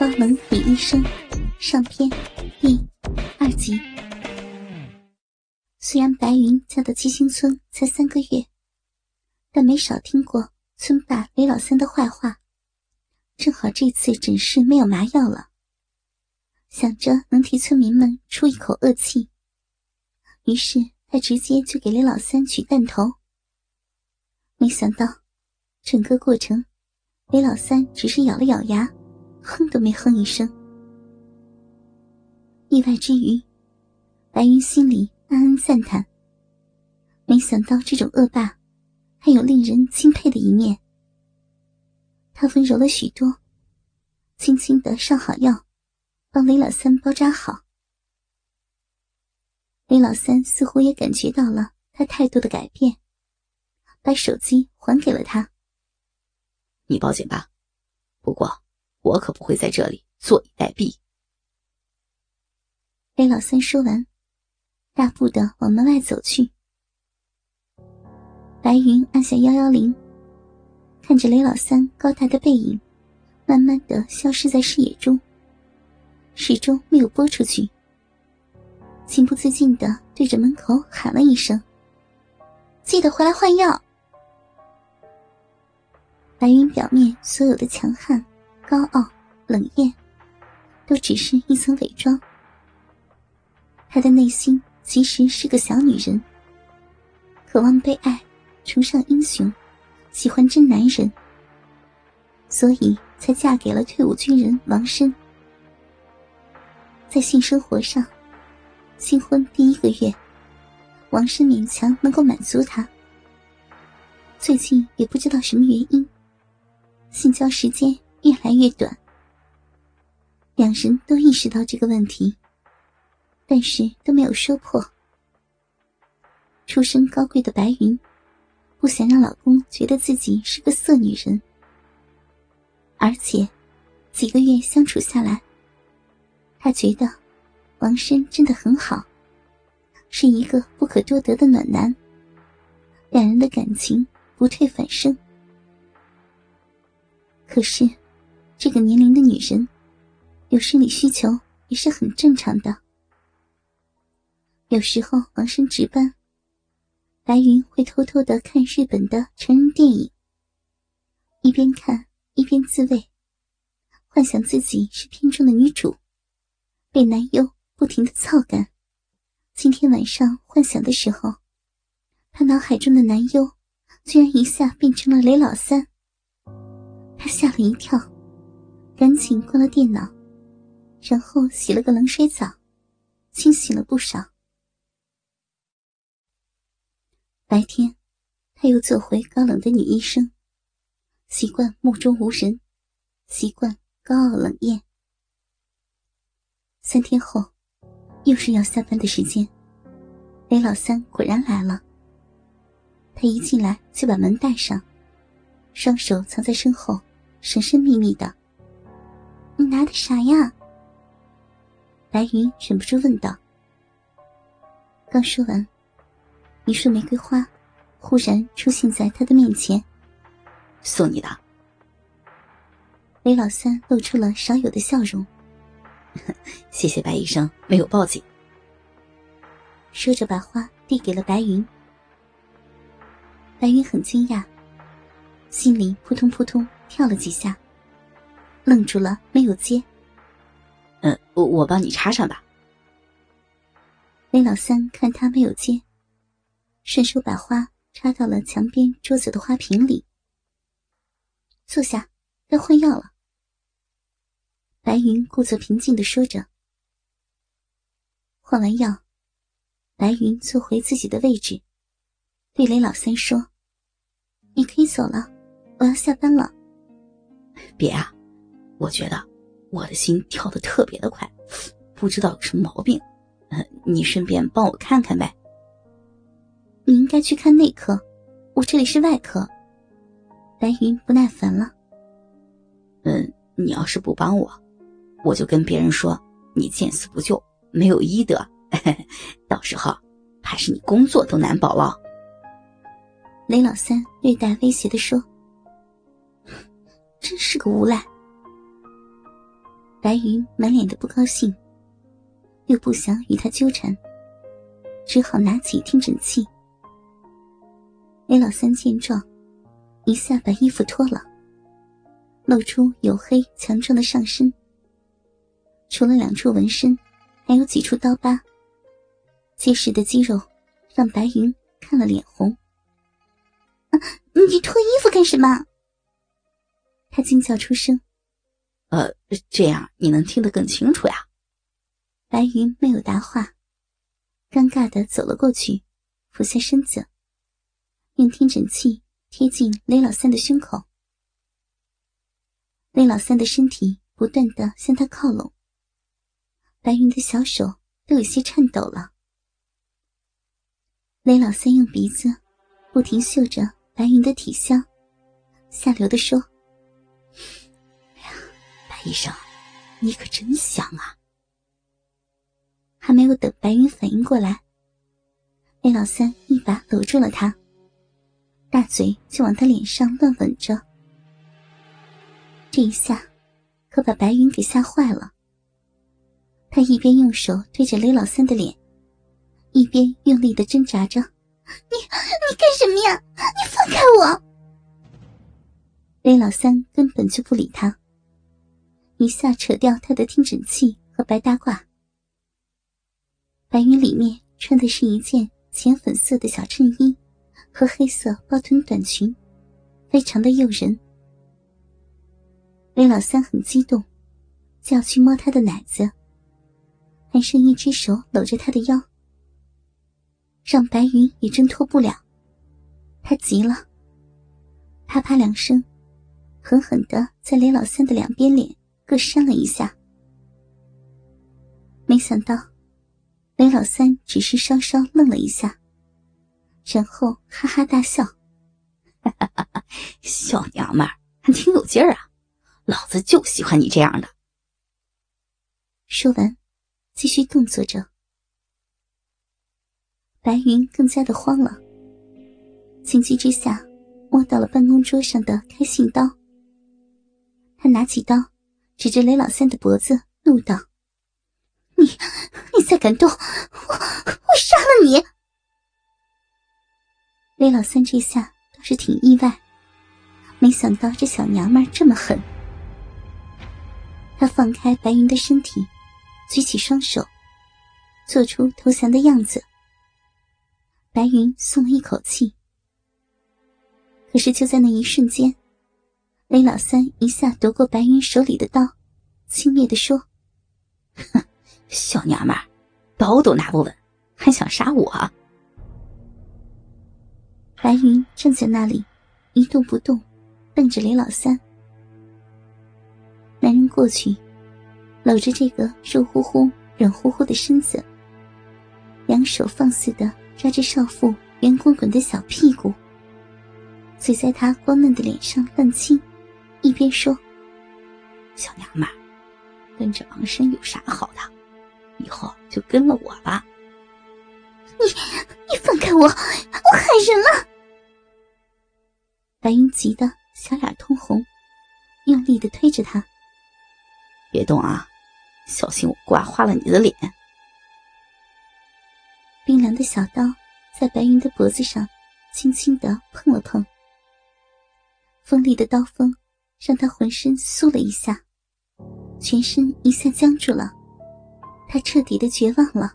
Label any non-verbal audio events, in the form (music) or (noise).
高冷女医生上篇第二集。虽然白云嫁到七星村才三个月，但没少听过村霸雷老三的坏话。正好这次诊室没有麻药了，想着能替村民们出一口恶气，于是他直接就给雷老三取弹头。没想到，整个过程，雷老三只是咬了咬牙。哼都没哼一声。意外之余，白云心里暗暗赞叹：没想到这种恶霸还有令人钦佩的一面。他温柔了许多，轻轻的上好药，帮雷老三包扎好。雷老三似乎也感觉到了他态度的改变，把手机还给了他：“你报警吧，不过。”我可不会在这里坐以待毙。雷老三说完，大步的往门外走去。白云按下幺幺零，看着雷老三高大的背影，慢慢的消失在视野中，始终没有拨出去。情不自禁的对着门口喊了一声：“记得回来换药。”白云表面所有的强悍。高傲、冷艳，都只是一层伪装。她的内心其实是个小女人，渴望被爱，崇尚英雄，喜欢真男人，所以才嫁给了退伍军人王申。在性生活上，新婚第一个月，王申勉强能够满足她。最近也不知道什么原因，性交时间。越来越短，两人都意识到这个问题，但是都没有说破。出身高贵的白云，不想让老公觉得自己是个色女人，而且几个月相处下来，她觉得王申真的很好，是一个不可多得的暖男，两人的感情不退反升。可是。这个年龄的女人，有生理需求也是很正常的。有时候王生值班，白云会偷偷的看日本的成人电影，一边看一边自慰，幻想自己是片中的女主，被男优不停的操干。今天晚上幻想的时候，他脑海中的男优居然一下变成了雷老三，他吓了一跳。赶紧关了电脑，然后洗了个冷水澡，清醒了不少。白天，他又做回高冷的女医生，习惯目中无人，习惯高傲冷艳。三天后，又是要下班的时间，雷老三果然来了。他一进来就把门带上，双手藏在身后，神神秘秘的。你拿的啥呀？白云忍不住问道。刚说完，一束玫瑰花忽然出现在他的面前。送你的。雷老三露出了少有的笑容。谢谢白医生，没有报警。说着，把花递给了白云。白云很惊讶，心里扑通扑通跳了几下。愣住了，没有接。嗯，我我帮你插上吧。雷老三看他没有接，顺手把花插到了墙边桌子的花瓶里。坐下，该换药了。白云故作平静的说着。换完药，白云坐回自己的位置，对雷老三说：“你可以走了，我要下班了。”别啊。我觉得我的心跳的特别的快，不知道有什么毛病，呃，你顺便帮我看看呗。你应该去看内科，我这里是外科。白云不耐烦了。嗯，你要是不帮我，我就跟别人说你见死不救，没有医德，(laughs) 到时候怕是你工作都难保了。雷老三略带威胁的说：“ (laughs) 真是个无赖。”白云满脸的不高兴，又不想与他纠缠，只好拿起听诊器。雷老三见状，一下把衣服脱了，露出黝黑强壮的上身。除了两处纹身，还有几处刀疤。结实的肌肉让白云看了脸红。你脱衣服干什么？他惊叫出声。呃，这样你能听得更清楚呀。白云没有答话，尴尬的走了过去，俯下身子，用听诊器贴近雷老三的胸口。雷老三的身体不断的向他靠拢。白云的小手都有些颤抖了。雷老三用鼻子不停嗅着白云的体香，下流的说：“，医生，你可真香啊！”还没有等白云反应过来，雷老三一把搂住了他，大嘴就往他脸上乱吻着。这一下，可把白云给吓坏了。他一边用手推着雷老三的脸，一边用力的挣扎着：“你你干什么呀？你放开我！”雷老三根本就不理他，一下扯掉他的听诊器和白大褂。白云里面穿的是一件浅粉色的小衬衣和黑色包臀短裙，非常的诱人。雷老三很激动，就要去摸他的奶子。还剩一只手搂着他的腰，让白云也挣脱不了。他急了，啪啪两声，狠狠的在雷老三的两边脸各扇了一下。没想到，雷老三只是稍稍愣了一下，然后哈哈大笑：“哈哈哈哈小娘们儿还挺有劲儿啊，老子就喜欢你这样的。”说完。继续动作着，白云更加的慌了。情急之下，摸到了办公桌上的开信刀。他拿起刀，指着雷老三的脖子，怒道：“你，你再敢动，我，我杀了你！”雷老三这下倒是挺意外，没想到这小娘们这么狠。他放开白云的身体。举起双手，做出投降的样子。白云松了一口气。可是就在那一瞬间，雷老三一下夺过白云手里的刀，轻蔑的说：“哼，小娘们儿，刀都拿不稳，还想杀我？”白云站在那里，一动不动，瞪着雷老三。男人过去。搂着这个肉乎乎、软乎乎的身子，两手放肆的抓着少妇圆滚滚的小屁股，嘴在她光嫩的脸上乱亲，一边说：“小娘们，跟着王生有啥好的？以后就跟了我吧。”你你放开我！我害人了！白云急得小脸通红，用力的推着他：“别动啊！”小心我刮花了你的脸！冰凉的小刀在白云的脖子上轻轻的碰了碰，锋利的刀锋让他浑身酥了一下，全身一下僵住了，他彻底的绝望了。